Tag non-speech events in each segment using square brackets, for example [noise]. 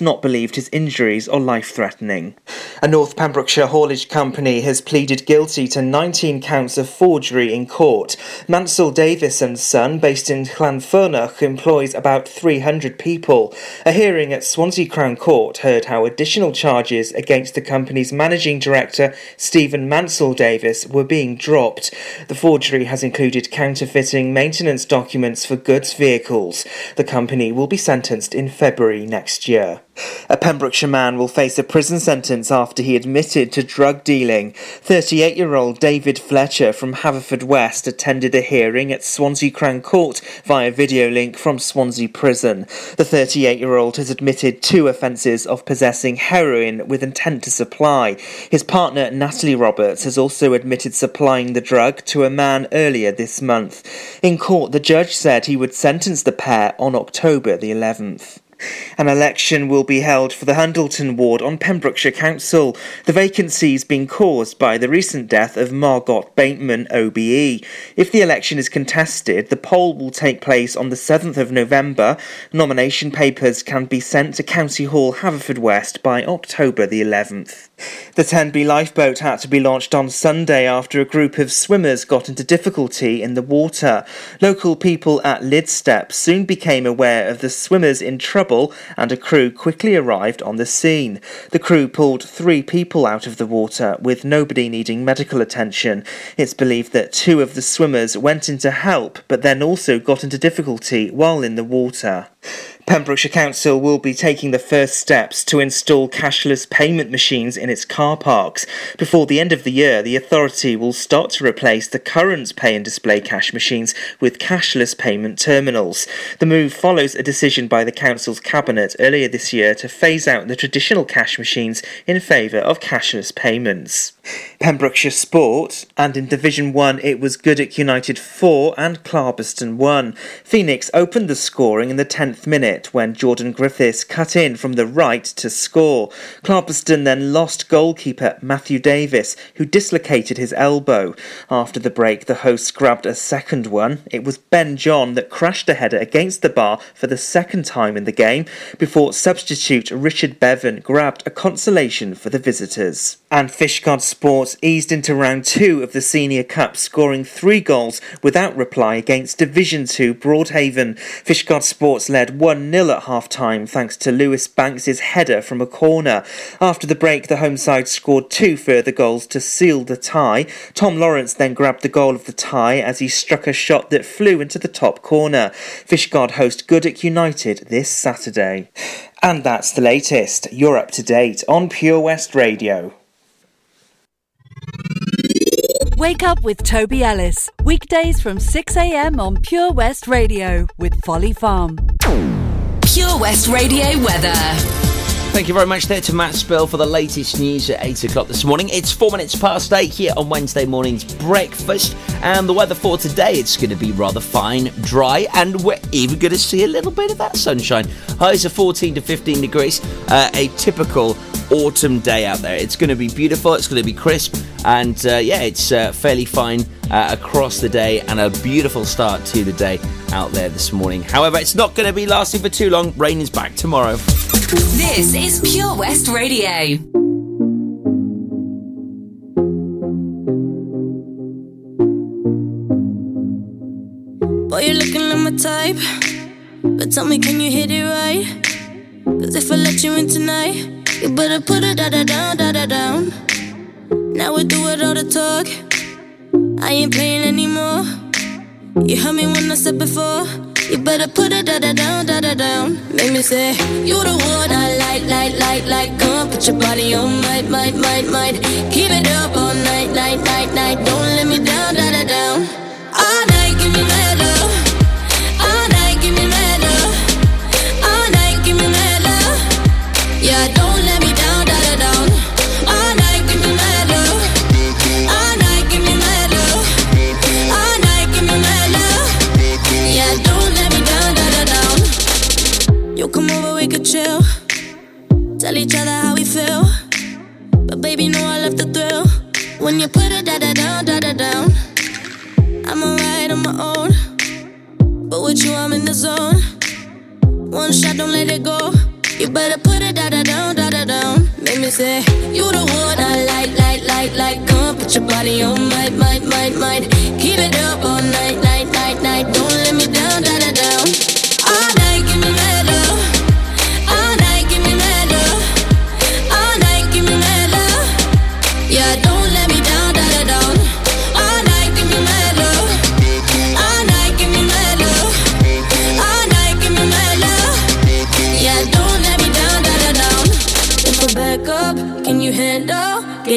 not believed his injuries are life threatening. A North Pembrokeshire haulage company has pleaded guilty to 19 counts of forgery in court. Mansel Davies and Son, based in Llanfyrnach, employs about 300 people. A hearing at Swansea Crown Court heard how additional charges against the company's managing director, Stephen Mansel Davies, were being dropped. The forgery has included counterfeiting maintenance documents for goods vehicles. The company will be sentenced in February next year. A Pembrokeshire man will face a prison sentence after he admitted to drug dealing. 38 year old David Fletcher from Haverfordwest attended a hearing at Swansea Crown Court via video link from Swansea Prison. The 38 year old has admitted two offences of possessing heroin with intent to supply. His partner, Natalie Roberts, has also admitted supplying the drug to a man earlier this month. In court, the judge said he would sentence the pair on October the 11th. An election will be held for the Hundleton ward on Pembrokeshire Council. The vacancy has been caused by the recent death of Margot Bateman, OBE. If the election is contested, the poll will take place on the 7th of November. Nomination papers can be sent to County Hall, Haverfordwest by October the 11th. The Tenby lifeboat had to be launched on Sunday after a group of swimmers got into difficulty in the water. Local people at Lydstep soon became aware of the swimmers in trouble and a crew quickly arrived on the scene. The crew pulled three people out of the water with nobody needing medical attention. It's believed that two of the swimmers went in to help but then also got into difficulty while in the water. Pembrokeshire Council will be taking the first steps to install cashless payment machines in its car parks. Before the end of the year, the authority will start to replace the current pay and display cash machines with cashless payment terminals. The move follows a decision by the Council's Cabinet earlier this year to phase out the traditional cash machines in favour of cashless payments. Pembrokeshire Sport, and in Division 1 it was Goodwick United 4 and Clarbeston 1. Phoenix opened the scoring in the 10th minute when Jordan Griffiths cut in from the right to score. Clarbeston then lost goalkeeper Matthew Davis, who dislocated his elbow. After the break, the hosts grabbed a second one. It was Ben John that crashed a header against the bar for the second time in the game, before substitute Richard Bevan grabbed a consolation for the visitors. And Fishguard Sports eased into round two of the Senior Cup, scoring three goals without reply against Division 2 Broadhaven. Fishguard Sports led 1 0 at half time thanks to Lewis Banks' header from a corner. After the break, the home side scored two further goals to seal the tie. Tom Lawrence then grabbed the goal of the tie as he struck a shot that flew into the top corner. Fishguard host Goodwick United this Saturday. And that's the latest. You're up to date on Pure West Radio. Wake up with Toby Ellis. Weekdays from 6am on Pure West Radio with Folly Farm. Pure West Radio weather. Thank you very much there to Matt Spill for the latest news at 8 o'clock this morning. It's 4 minutes past 8 here on Wednesday morning's breakfast. And the weather for today, it's going to be rather fine, dry, and we're even going to see a little bit of that sunshine. Highs are 14 to 15 degrees, uh, a typical autumn day out there. It's going to be beautiful, it's going to be crisp, and uh, yeah, it's uh, fairly fine uh, across the day and a beautiful start to the day out there this morning. However, it's not going to be lasting for too long. Rain is back tomorrow. This is Pure West Radio. Boy, you're looking like my type. But tell me, can you hit it right? Cause if I let you in tonight, you better put it da da down, da da down. Now we do it all the talk. I ain't playing anymore. You heard me when I said before. You better put it da da down, da da down. Make me say, You the one I like, like, like, like. Come on, put your body on, might, might, might, might. Keep it up all night, night, night, night. Don't let me down, da da down. All night, give me mad love. Come over, we could chill. Tell each other how we feel. But baby, know I love the thrill. When you put it da da down, da da down. I'm alright on my own. But with you, I'm in the zone. One shot, don't let it go. You better put it da da down, da da down. Make me say, You the one I like, like, like, like. Come put your body on, might, might, might, might. Keep it up all night, night, night, night. Don't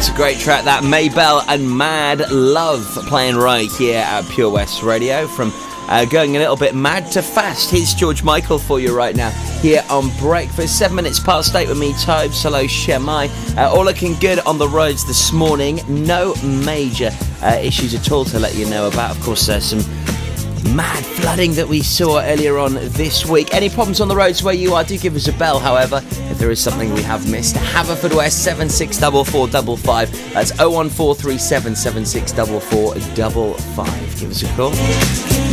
it's a great track that Mabel and Mad Love playing right here at Pure West Radio from uh, going a little bit mad to fast. Here's George Michael for you right now here on Breakfast. Seven minutes past eight with me, Tobe Solo Shemai. Uh, all looking good on the roads this morning. No major uh, issues at all to let you know about. Of course, there's some mad flooding that we saw earlier on this week. Any problems on the roads where you are, do give us a bell, however, if there is something we have missed. Haverfordwest 764455. That's 01437 764455. Give us a call.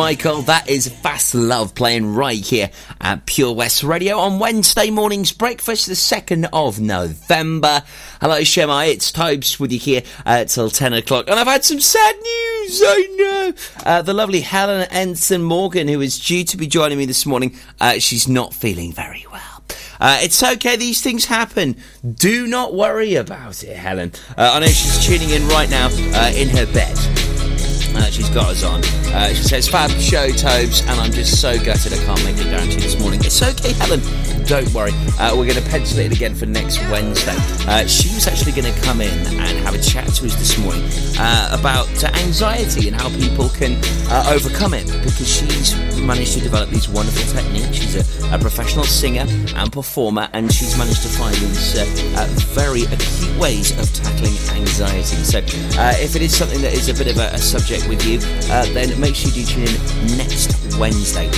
Michael. That is Fast Love playing right here at Pure West Radio on Wednesday morning's breakfast, the 2nd of November. Hello, Shemai. It's Tobes with you here uh, till 10 o'clock. And I've had some sad news, I know. Uh, the lovely Helen Ensign Morgan, who is due to be joining me this morning, uh, she's not feeling very well. Uh, it's okay, these things happen. Do not worry about it, Helen. Uh, I know she's tuning in right now uh, in her bed. Uh, she's got us on. Uh, she says, Fab show, Tobes, and I'm just so gutted I can't make it down to you this morning. It's okay, Helen. Don't worry. Uh, we're going to pencil it in again for next Wednesday. Uh, she was actually going to come in and have a chat to us this morning uh, about uh, anxiety and how people can uh, overcome it because she's managed to develop these wonderful techniques. She's a, a professional singer and performer, and she's managed to find these uh, very acute ways of tackling anxiety. So, if it is something that is a bit of a, a subject with you, then make sure you do tune in next Wednesday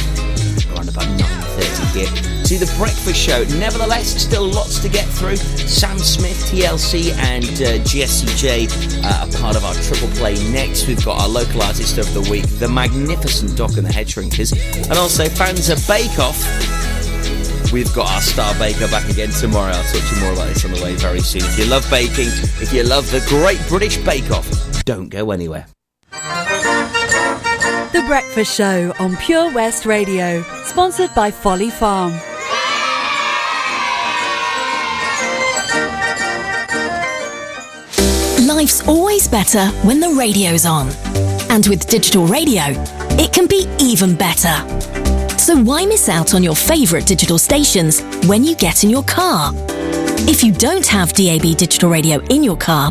around about 9.30 here to the breakfast show nevertheless still lots to get through sam smith tlc and uh, Jessie J uh, are part of our triple play next we've got our local artist of the week the magnificent doc and the head shrinkers and also fans of bake off We've got our star baker back again tomorrow. I'll talk to you more about this on the way very soon. If you love baking, if you love the Great British Bake Off, don't go anywhere. The Breakfast Show on Pure West Radio, sponsored by Folly Farm. Life's always better when the radio's on. And with digital radio, it can be even better. So why miss out on your favourite digital stations when you get in your car? If you don't have DAB digital radio in your car,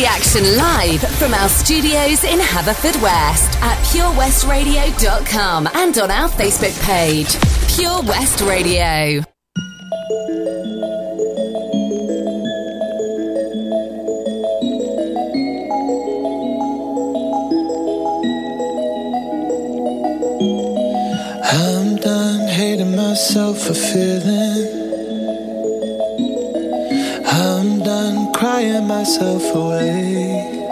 The action live from our studios in Haverfordwest at purewestradio.com and on our Facebook page, Pure West Radio. I'm done hating myself for feeling. Crying myself away.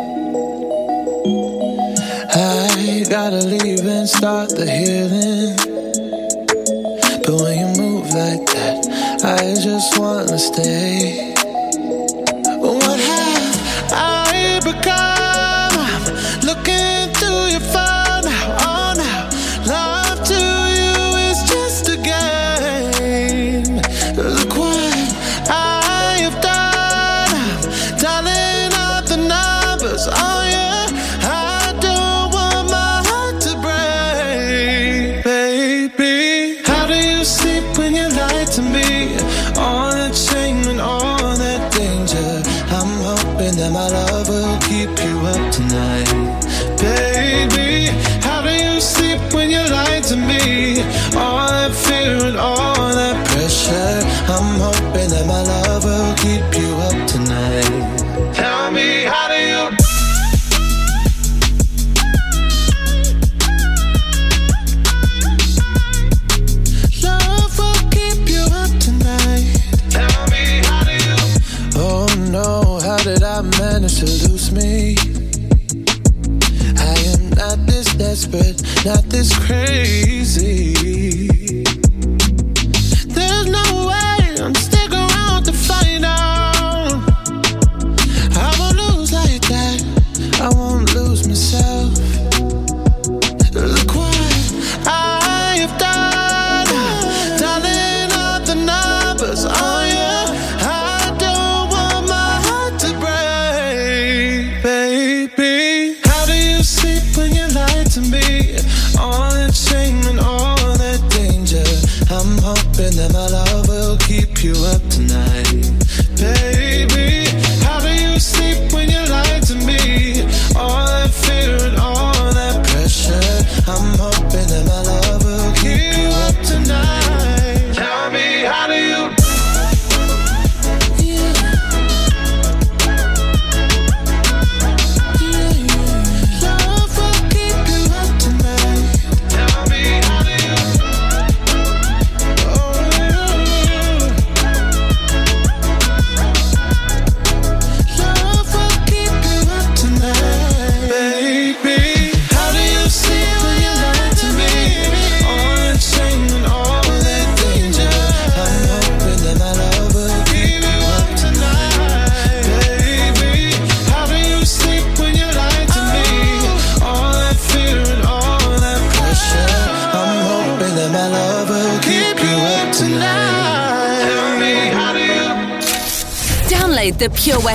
I gotta leave and start the healing. But when you move like that, I just wanna stay. What have I become?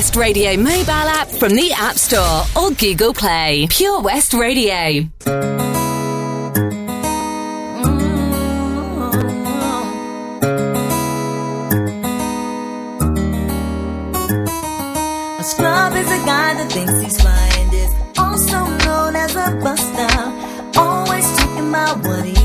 West Radio mobile app from the App Store or Google Play. Pure West Radio. A scrub is a guy that thinks he's flying, is also known as a buster. Always talking my what he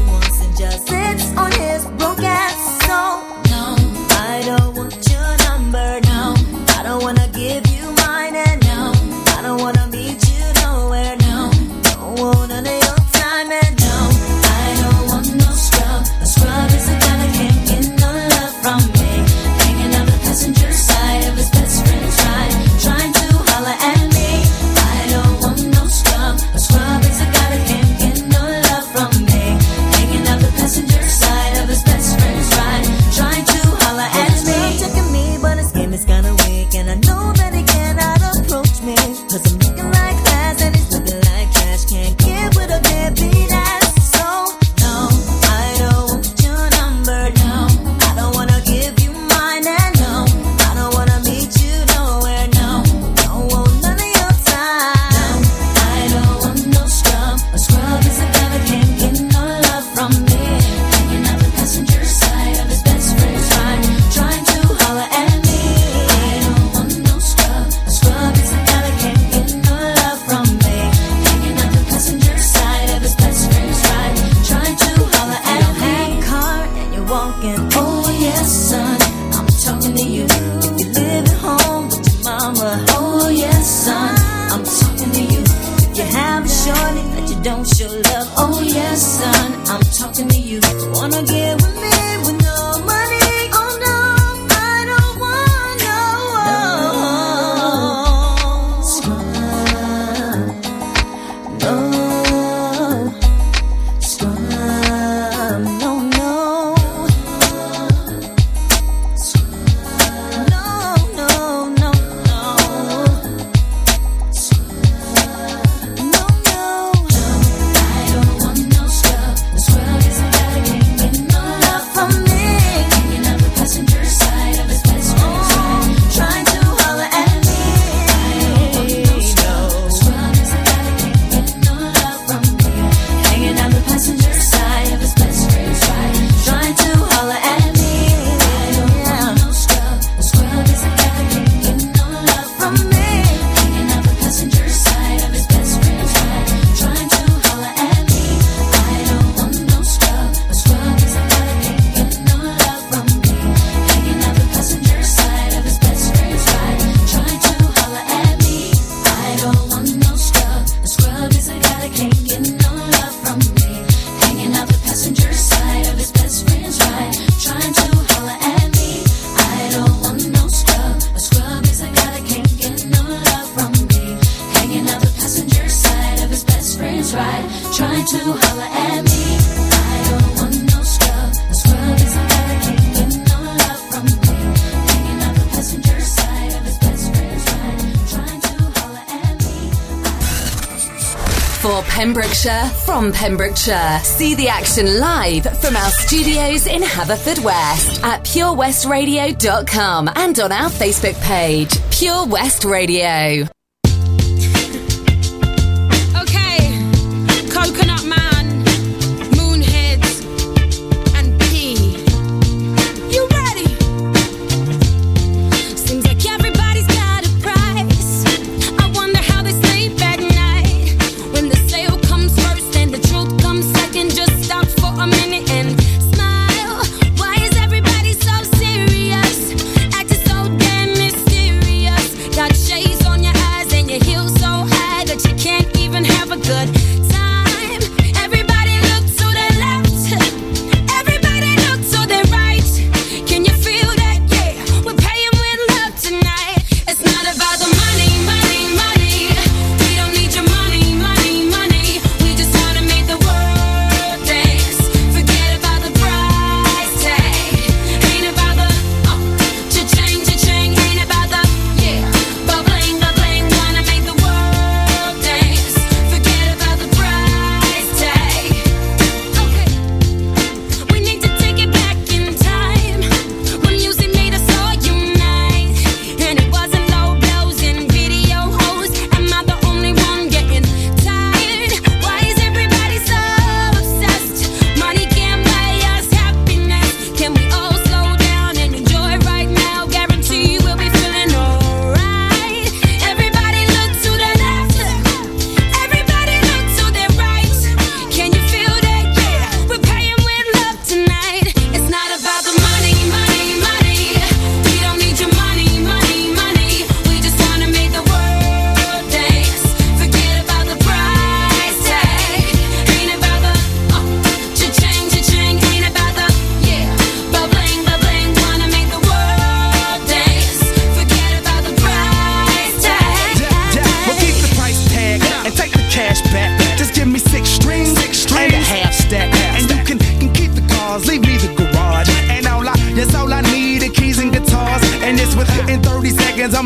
from Pembrokeshire. See the action live from our studios in Haverfordwest at purewestradio.com and on our Facebook page, Pure West Radio.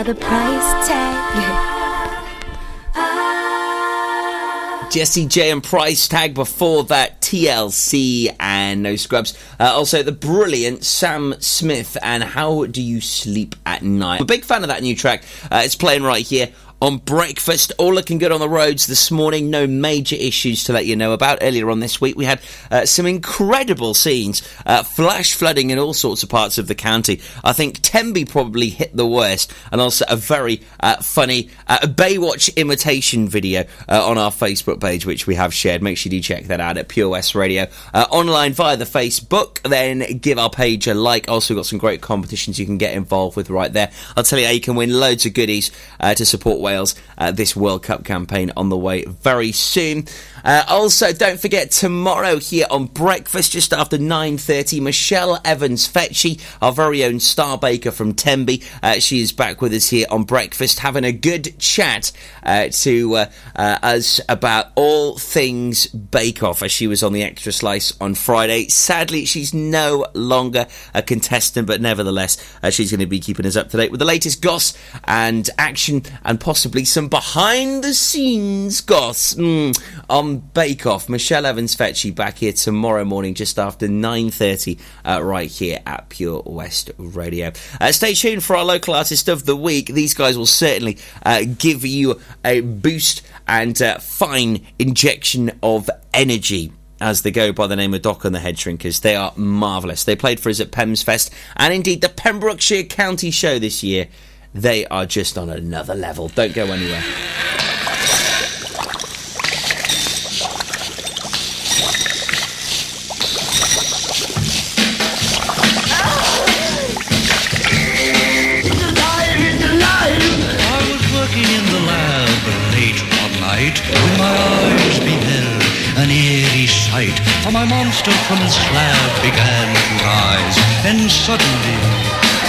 The price tag. Jessie J and Price Tag before that, TLC and No Scrubs. Uh, also, the brilliant Sam Smith and How Do You Sleep at Night. I'm a big fan of that new track. Uh, it's playing right here on breakfast. All looking good on the roads this morning. No major issues to let you know about. Earlier on this week, we had uh, some incredible scenes, uh, flash flooding in all sorts of parts of the county. I think Tenby probably hit the worst, and also a very uh, funny uh, Baywatch imitation video uh, on our Facebook page, which we have shared. Make sure you check that out at Pure West Radio uh, online via the Facebook. Then give our page a like. Also, we've got some great competitions you can get involved with right there. I'll tell you how you can win loads of goodies to support Wales. Uh, this World Cup campaign on the way very soon. Uh, also, don't forget tomorrow here on Breakfast, just after 9.30, Michelle Evans-Fecci, our very own star baker from Tenby. Uh, she is back with us here on Breakfast, having a good chat uh, to uh, uh, us about all things Bake Off, as she was on the Extra Slice on Friday. Sadly, she's no longer a contestant, but nevertheless, she's going to be keeping us up to date with the latest goss and action and possibly some behind the scenes goss mm, on Bake Off. Michelle Evans Fecci back here tomorrow morning just after 9.30 uh, right here at Pure West Radio. Uh, stay tuned for our local artist of the week. These guys will certainly uh, give you a boost and uh, fine injection of energy as they go by the name of Doc and the Head Shrinkers. They are marvellous. They played for us at Pems Fest and indeed the Pembrokeshire County Show this year. They are just on another level. Don't go anywhere. When my eyes beheld an eerie sight. For my monster from his slab began to rise, and suddenly,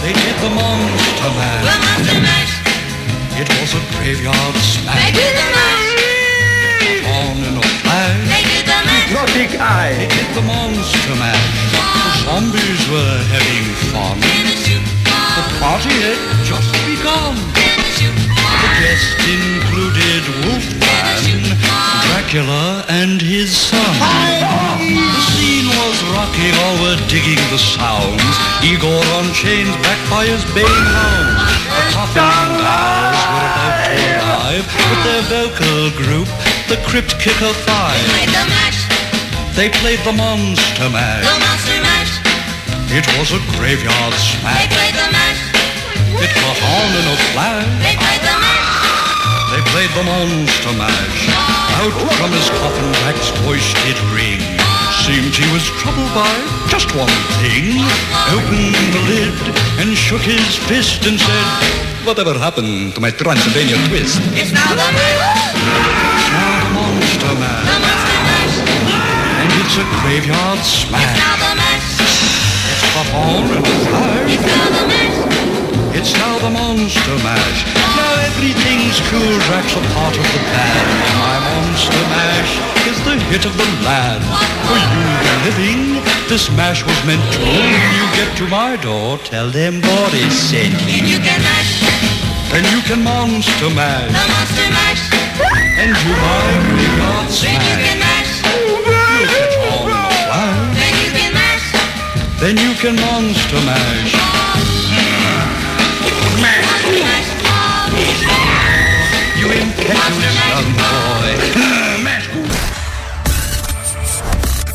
They did the monster mash. The monster mash. It was a graveyard smash. They did the mash. On in a flash. They did the mash. Naughty guy. They did the monster mash. The zombies were having fun. The party had just begun. The guests included Wolfman, Dracula, and his son. The scene was rocking, all were digging the sounds. Igor on chains, backed by his baying hounds. The coffin bells were about to arrive with their vocal group, the Crypt Kicker Five. They played the match. They played the Monster match. The monster match. It was a graveyard smash. They played the match. It caught on in a flash. They played the match. They played the monster match. Out from his coffin, Jack's voice did ring. Seemed he was troubled by just one thing. Opened the lid and shook his fist and said, Whatever happened to my Transylvania twist? It's now the Now the monster mash. And it's a graveyard smash. It's caught on in a flash. It's now the monster mash. Now everything's cool, Drax a part of the plan. My monster mash is the hit of the land. For you, the living, this mash was meant to. When you get to my door, tell them what is sent me. you can mash. Then you can monster mash. The monster mash. And you my graveyard smash. Then you can mash. You catch on in a. Then you can mash. Then you can monster mash. Oh,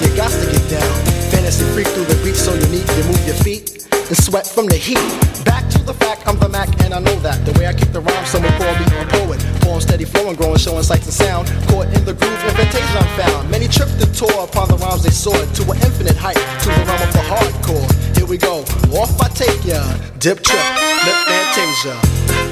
You got to get down. Fantasy freak through the beat so unique, you move your feet and sweat from the heat. Back to the fact, I'm the Mac, and I know that. The way I kick the rhyme, someone call me a poet. Poem steady flowing, growing, showing sights and sound. Caught in the groove, invitation I'm found. Many tripped and tore upon the rhymes they soared to an infinite height, to the realm of the hardcore. Here we go, off I take ya. Dip trip, lip fantasia.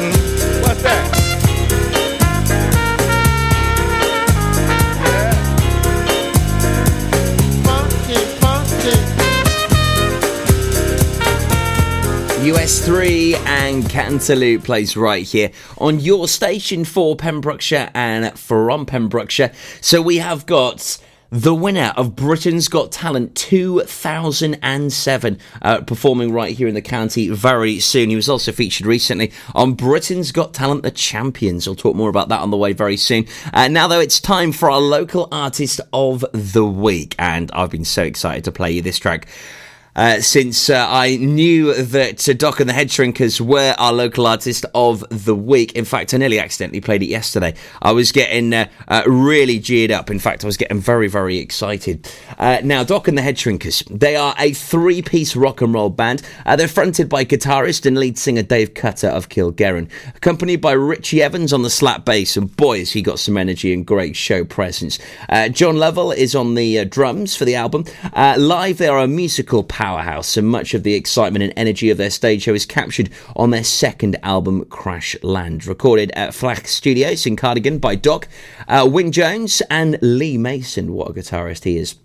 US3 and Cantaloop plays right here on your station for Pembrokeshire and from Pembrokeshire. So we have got the winner of Britain's Got Talent 2007 uh, performing right here in the county very soon. He was also featured recently on Britain's Got Talent The Champions. I'll talk more about that on the way very soon. Uh, now, though, it's time for our local artist of the week, and I've been so excited to play you this track. Uh, since uh, I knew that Doc and the Head Shrinkers were our local artist of the week. In fact, I nearly accidentally played it yesterday. I was getting uh, uh, really geared up. In fact, I was getting very, very excited. Now, Doc and the Head Shrinkers, they are a three piece rock and roll band. they're fronted by guitarist and lead singer Dave Cutter of Kilgerran, accompanied by Richie Evans on the slap bass. And boy, has he got some energy and great show presence. John Lovell is on the drums for the album. live, they are a musical powerhouse, so much of the excitement and energy of their stage show is captured on their second album, Crash Land, recorded at Flack Studios in Cardigan by Doc, uh, Wing Jones, and Lee Mason. What a guitarist he is.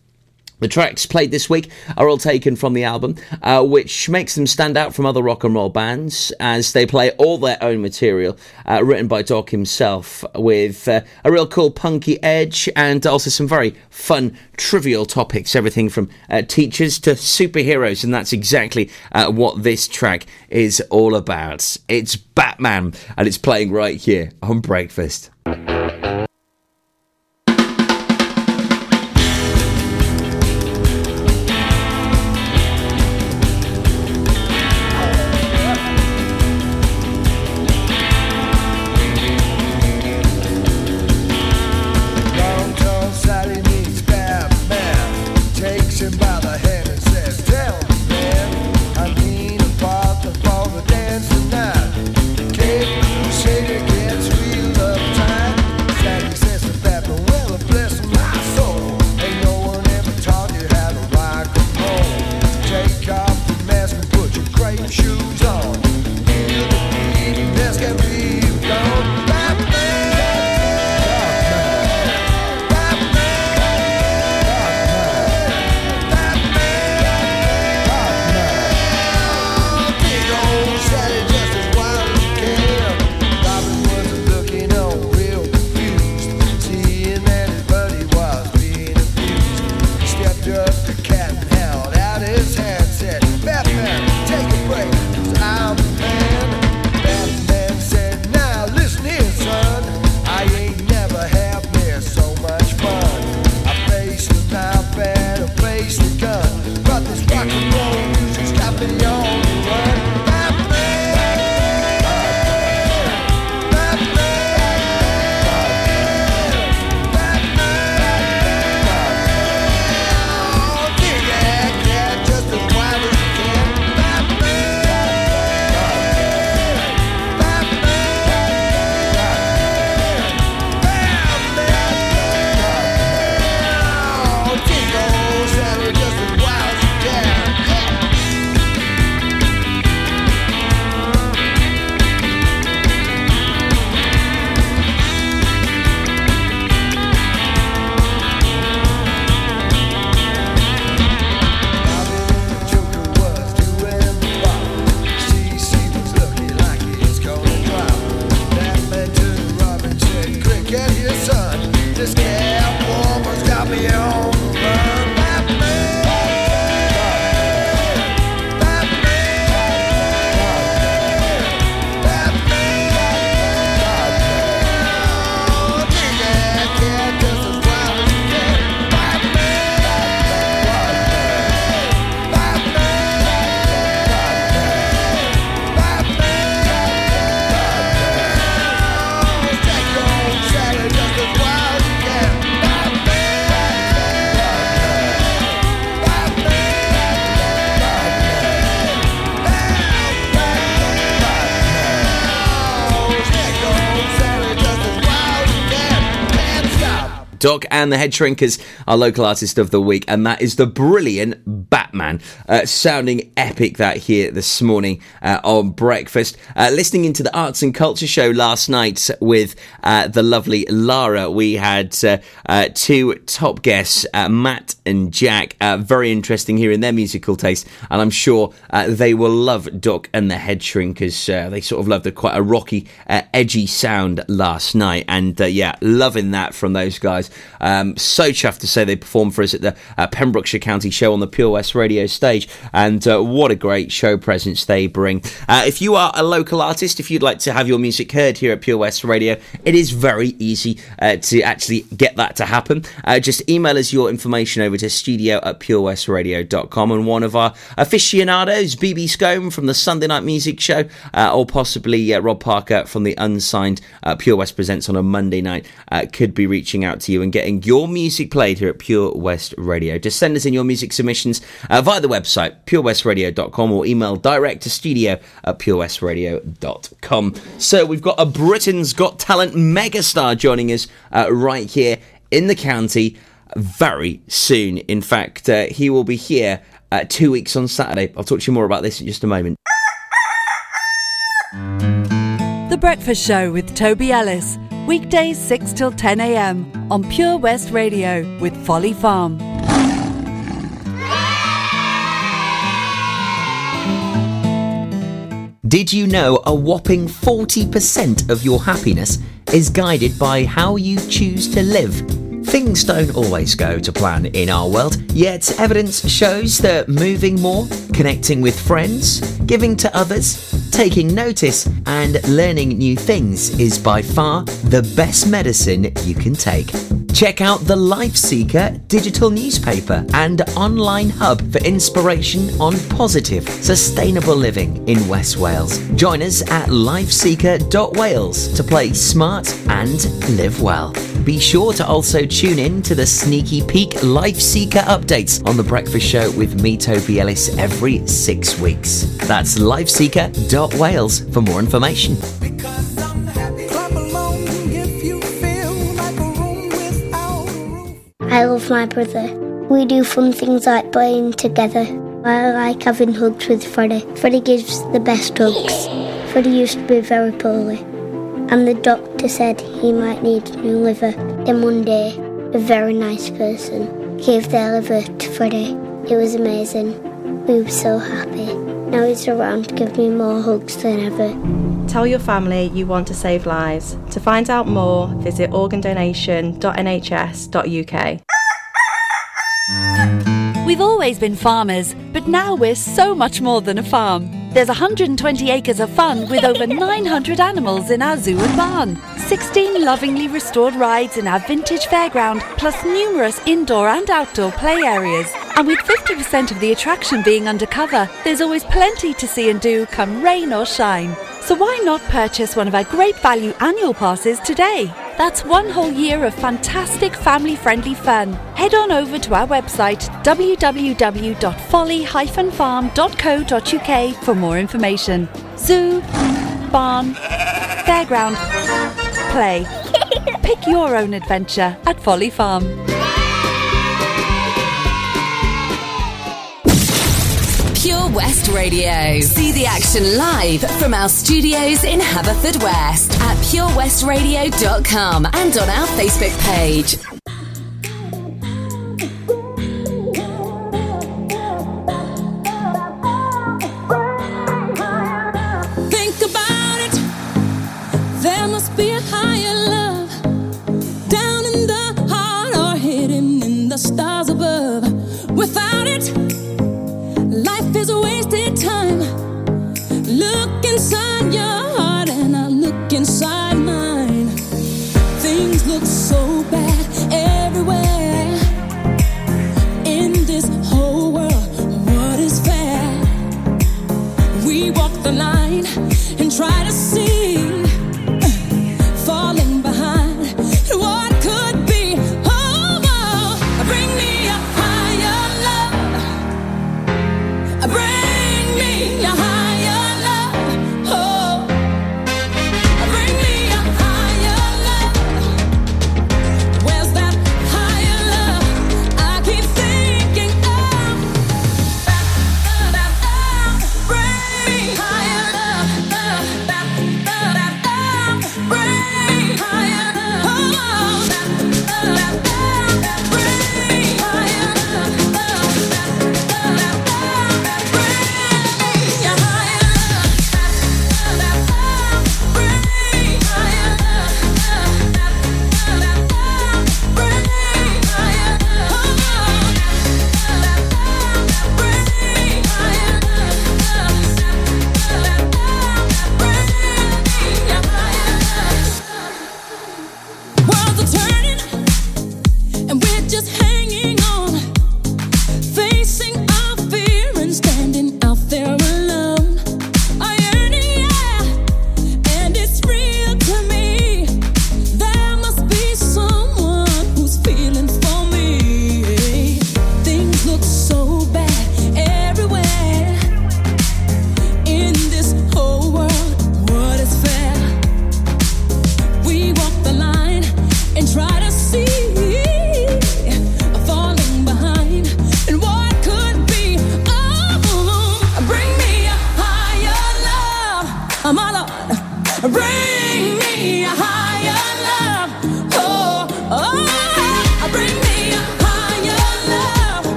The tracks played this week are all taken from the album, uh, which makes them stand out from other rock and roll bands as they play all their own material, uh, written by Doc himself, with uh, a real cool punky edge and also some very fun, trivial topics, everything from uh, teachers to superheroes, and that's exactly uh, what this track is all about. It's Batman, and it's playing right here on Breakfast. Doc and the Head Shrinkers, our local artist of the week, and that is the brilliant Batman. Uh, sounding epic that here this morning uh, on breakfast. Uh, listening into the Arts and Culture show last night with uh, the lovely Lara, we had uh, uh, two top guests, Matt and Jack. Very interesting hearing their musical taste, and I'm sure they will love Doc and the Head Shrinkers. They sort of loved a quite a rocky, edgy sound last night, and yeah, loving that from those guys. Um, so chuffed to say they performed for us at the uh, Pembrokeshire County show on the Pure West radio stage, and uh, what a great show presence they bring. Uh, if you are a local artist, if you'd like to have your music heard here at Pure West Radio, it is very easy uh, to actually get that to happen. Uh, just email us your information over to studio at purewestradio.com, and one of our aficionados, BB Scone from the Sunday Night Music Show, uh, or possibly Rob Parker from the Unsigned Pure West Presents on a Monday night, could be reaching out to you and getting your music played here at Pure West Radio. Just send us in your music submissions uh, via the website purewestradio.com or email direct to studio at purewestradio.com. So we've got a Britain's Got Talent megastar joining us uh, right here in the county very soon. In fact, uh, he will be here uh, two weeks on Saturday. I'll talk to you more about this in just a moment. The Breakfast Show with Toby Ellis. Weekdays 6 till 10 a.m. on Pure West Radio with Folly Farm. Did you know a whopping 40% of your happiness is guided by how you choose to live? Things don't always go to plan in our world, yet evidence shows that moving more, connecting with friends, giving to others, taking notice, and learning new things is by far the best medicine you can take. Check out the Life Seeker digital newspaper and online hub for inspiration on positive, sustainable living in West Wales. Join us at lifeseeker.wales to play smart and live well. Be sure to also tune in to the Sneaky Peek Life Seeker updates on The Breakfast Show with me, Toby Ellis, every six weeks. That's lifeseeker.wales for more information. I love my brother. We do fun things like playing together. I like having hugs with Freddie. Freddie gives the best hugs. Freddie used to be very poorly, and the doctor said he might need a new liver. Then one day, a very nice person gave their liver to Freddie. It was amazing. We were so happy. Now he's around to give me more hugs than ever. Tell your family you want to save lives. To find out more, visit organdonation.nhs.uk. We've always been farmers, but now we're so much more than a farm. There's 120 acres of fun with over [laughs] 900 animals in our zoo and barn, 16 lovingly restored rides in our vintage fairground, plus numerous indoor and outdoor play areas. And with 50% of the attraction being undercover, there's always plenty to see and do come rain or shine. So why not purchase one of our great value annual passes today? That's one whole year of fantastic family friendly fun. Head on over to our website www.folly-farm.co.uk for more information. Zoo, barn, fairground, play. [laughs] Pick your own adventure at Folly Farm. Pure West Radio. See the action live from our studios in Haverfordwest at purewestradio.com and on our Facebook page.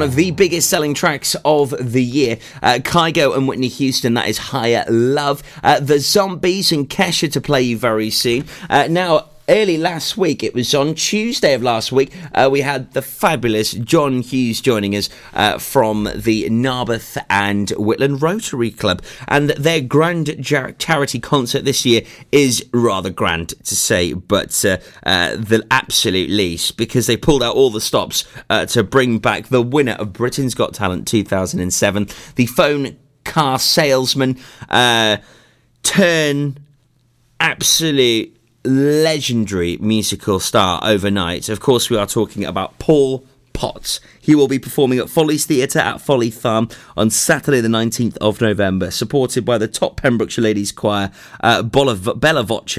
One of the biggest selling tracks of the year. Uh, Kygo and Whitney Houston, that is Higher Love. Uh, the Zombies and Kesha to play you very soon. Uh, now, early last week, it was on Tuesday of last week, uh, we had the fabulous John Hughes joining us uh, from the Narberth and Whitland Rotary Club. And their grand charity concert this year is rather grand to say, but uh, uh, the absolute least because they pulled out all the stops uh, to bring back the winner of Britain's Got Talent 2007, the phone car salesman, uh, turn absolute legendary musical star overnight. Of course, we are talking about Paul Potts. He will be performing at Follies Theatre at Folly Farm on Saturday, the 19th of November, supported by the top Pembrokeshire Ladies Choir, uh, Bolla- Bella Voce.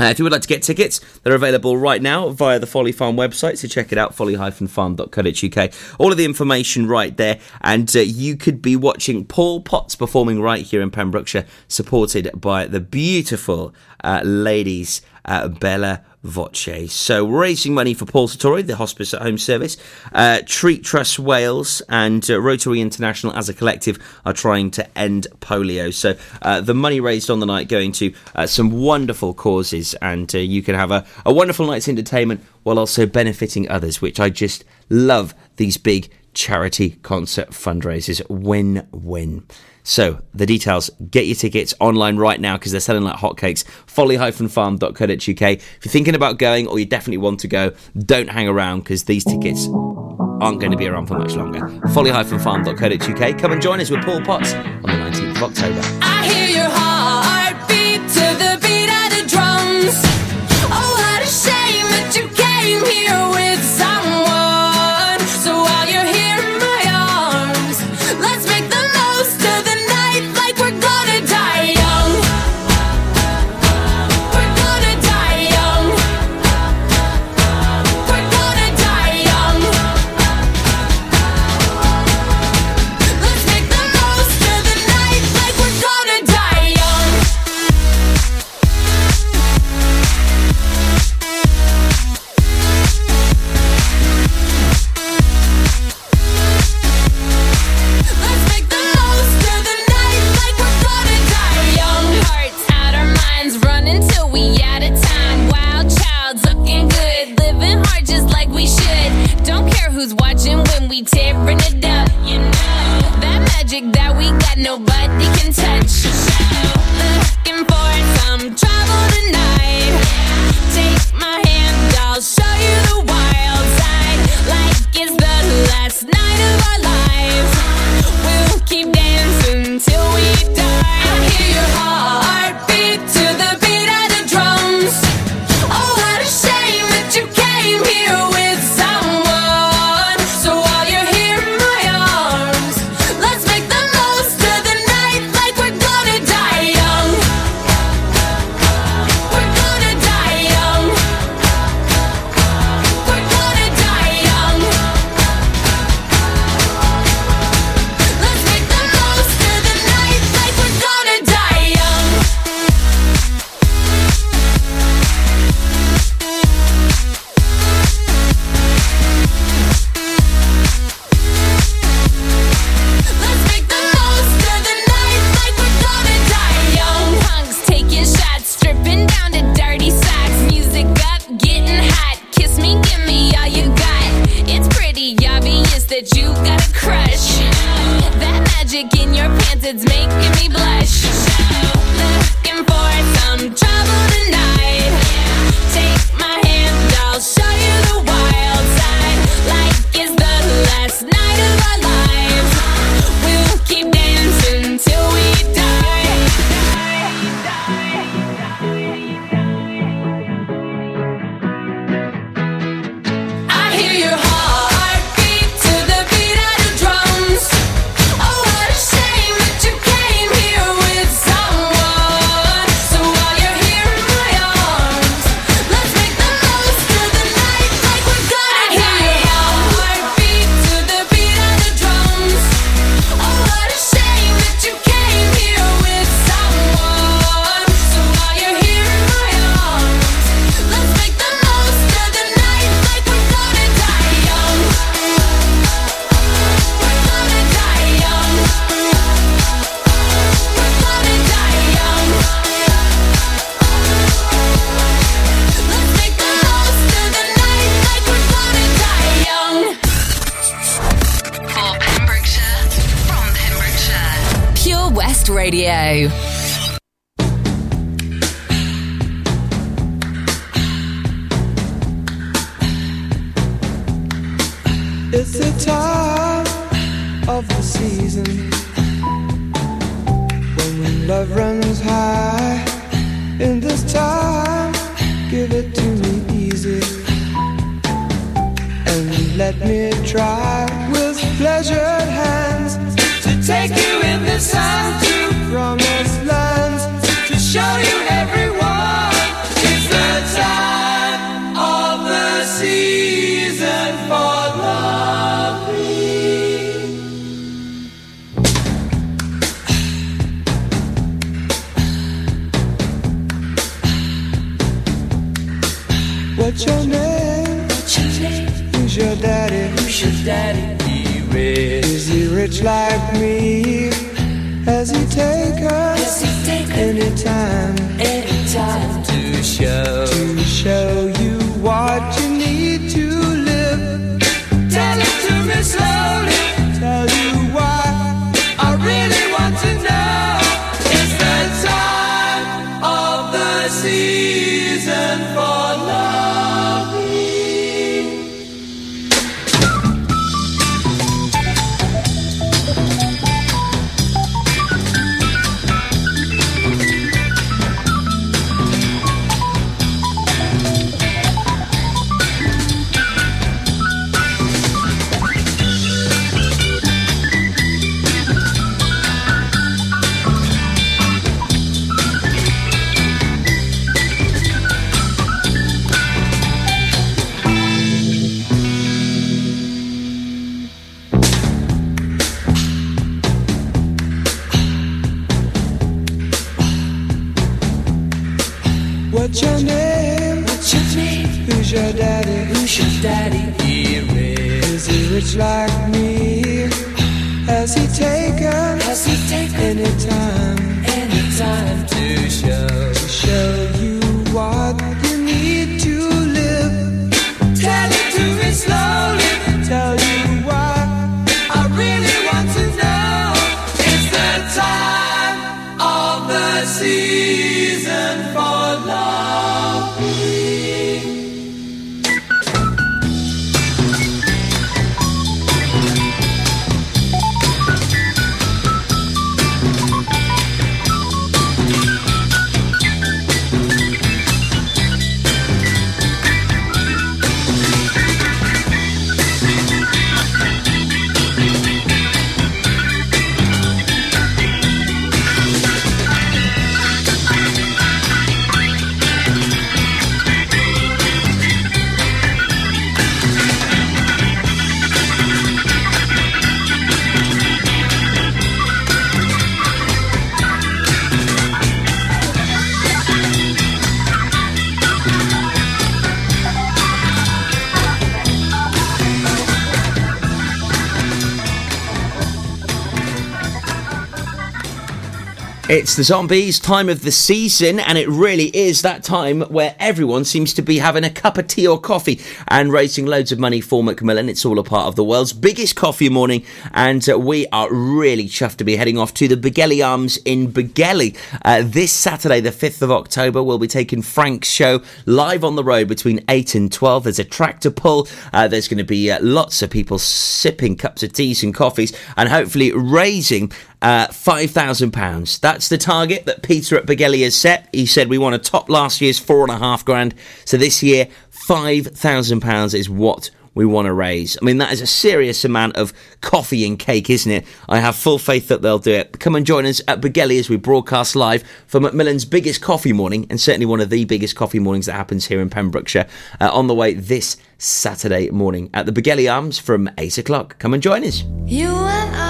Uh, if you would like to get tickets, they're available right now via the Folly Farm website, so check it out, folly-farm.co.uk. All of the information right there, and uh, you could be watching Paul Potts performing right here in Pembrokeshire, supported by the beautiful uh, ladies uh, Bella Voce. So raising money for Paul Sartori, the Hospice at Home Service. Uh, Treat Trust Wales and uh, Rotary International as a collective are trying to end polio. So uh, the money raised on the night going to uh, some wonderful causes, and uh, you can have a, a wonderful night's entertainment while also benefiting others, which I just love these big charity concert fundraisers. Win win. So, the details, get your tickets online right now because they're selling like hotcakes. folly-farm.co.uk. If you're thinking about going or you definitely want to go, don't hang around because these tickets aren't going to be around for much longer. folly-farm.co.uk. Come and join us with Paul Potts on the 19th of October. that we got, nobody can touch. Season for It's the zombies time of the season, and it really is that time where everyone seems to be having a cup of tea or coffee and raising loads of money for Macmillan. It's all a part of the world's biggest coffee morning, and uh, we are really chuffed to be heading off to the Begelly Arms in Begelly uh, this Saturday, the 5th of October. We'll be taking Frank's show live on the road between 8 and 12. There's a tractor pull, uh, there's going to be uh, lots of people sipping cups of teas and coffees, and hopefully raising uh, £5,000. That's the target that Peter at Begelly has set. He said we want to top last year's four and a half grand. So this year, £5,000 is what we want to raise. I mean, that is a serious amount of coffee and cake, isn't it? I have full faith that they'll do it. Come and join us at Begelly as we broadcast live for Macmillan's biggest coffee morning, and certainly one of the biggest coffee mornings that happens here in Pembrokeshire, uh, on the way this Saturday morning at the Begelly Arms from 8 o'clock. Come and join us. You and I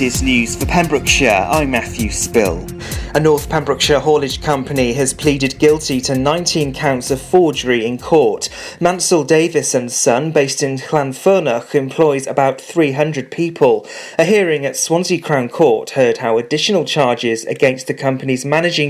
news for Pembrokeshire, I'm Matthew Spill. A North Pembrokeshire haulage company has pleaded guilty to 19 counts of forgery in court. Mansel Davies and Son, based in Llanfyrnach, employs about 300 people. A hearing at Swansea Crown Court heard how additional charges against the company's managing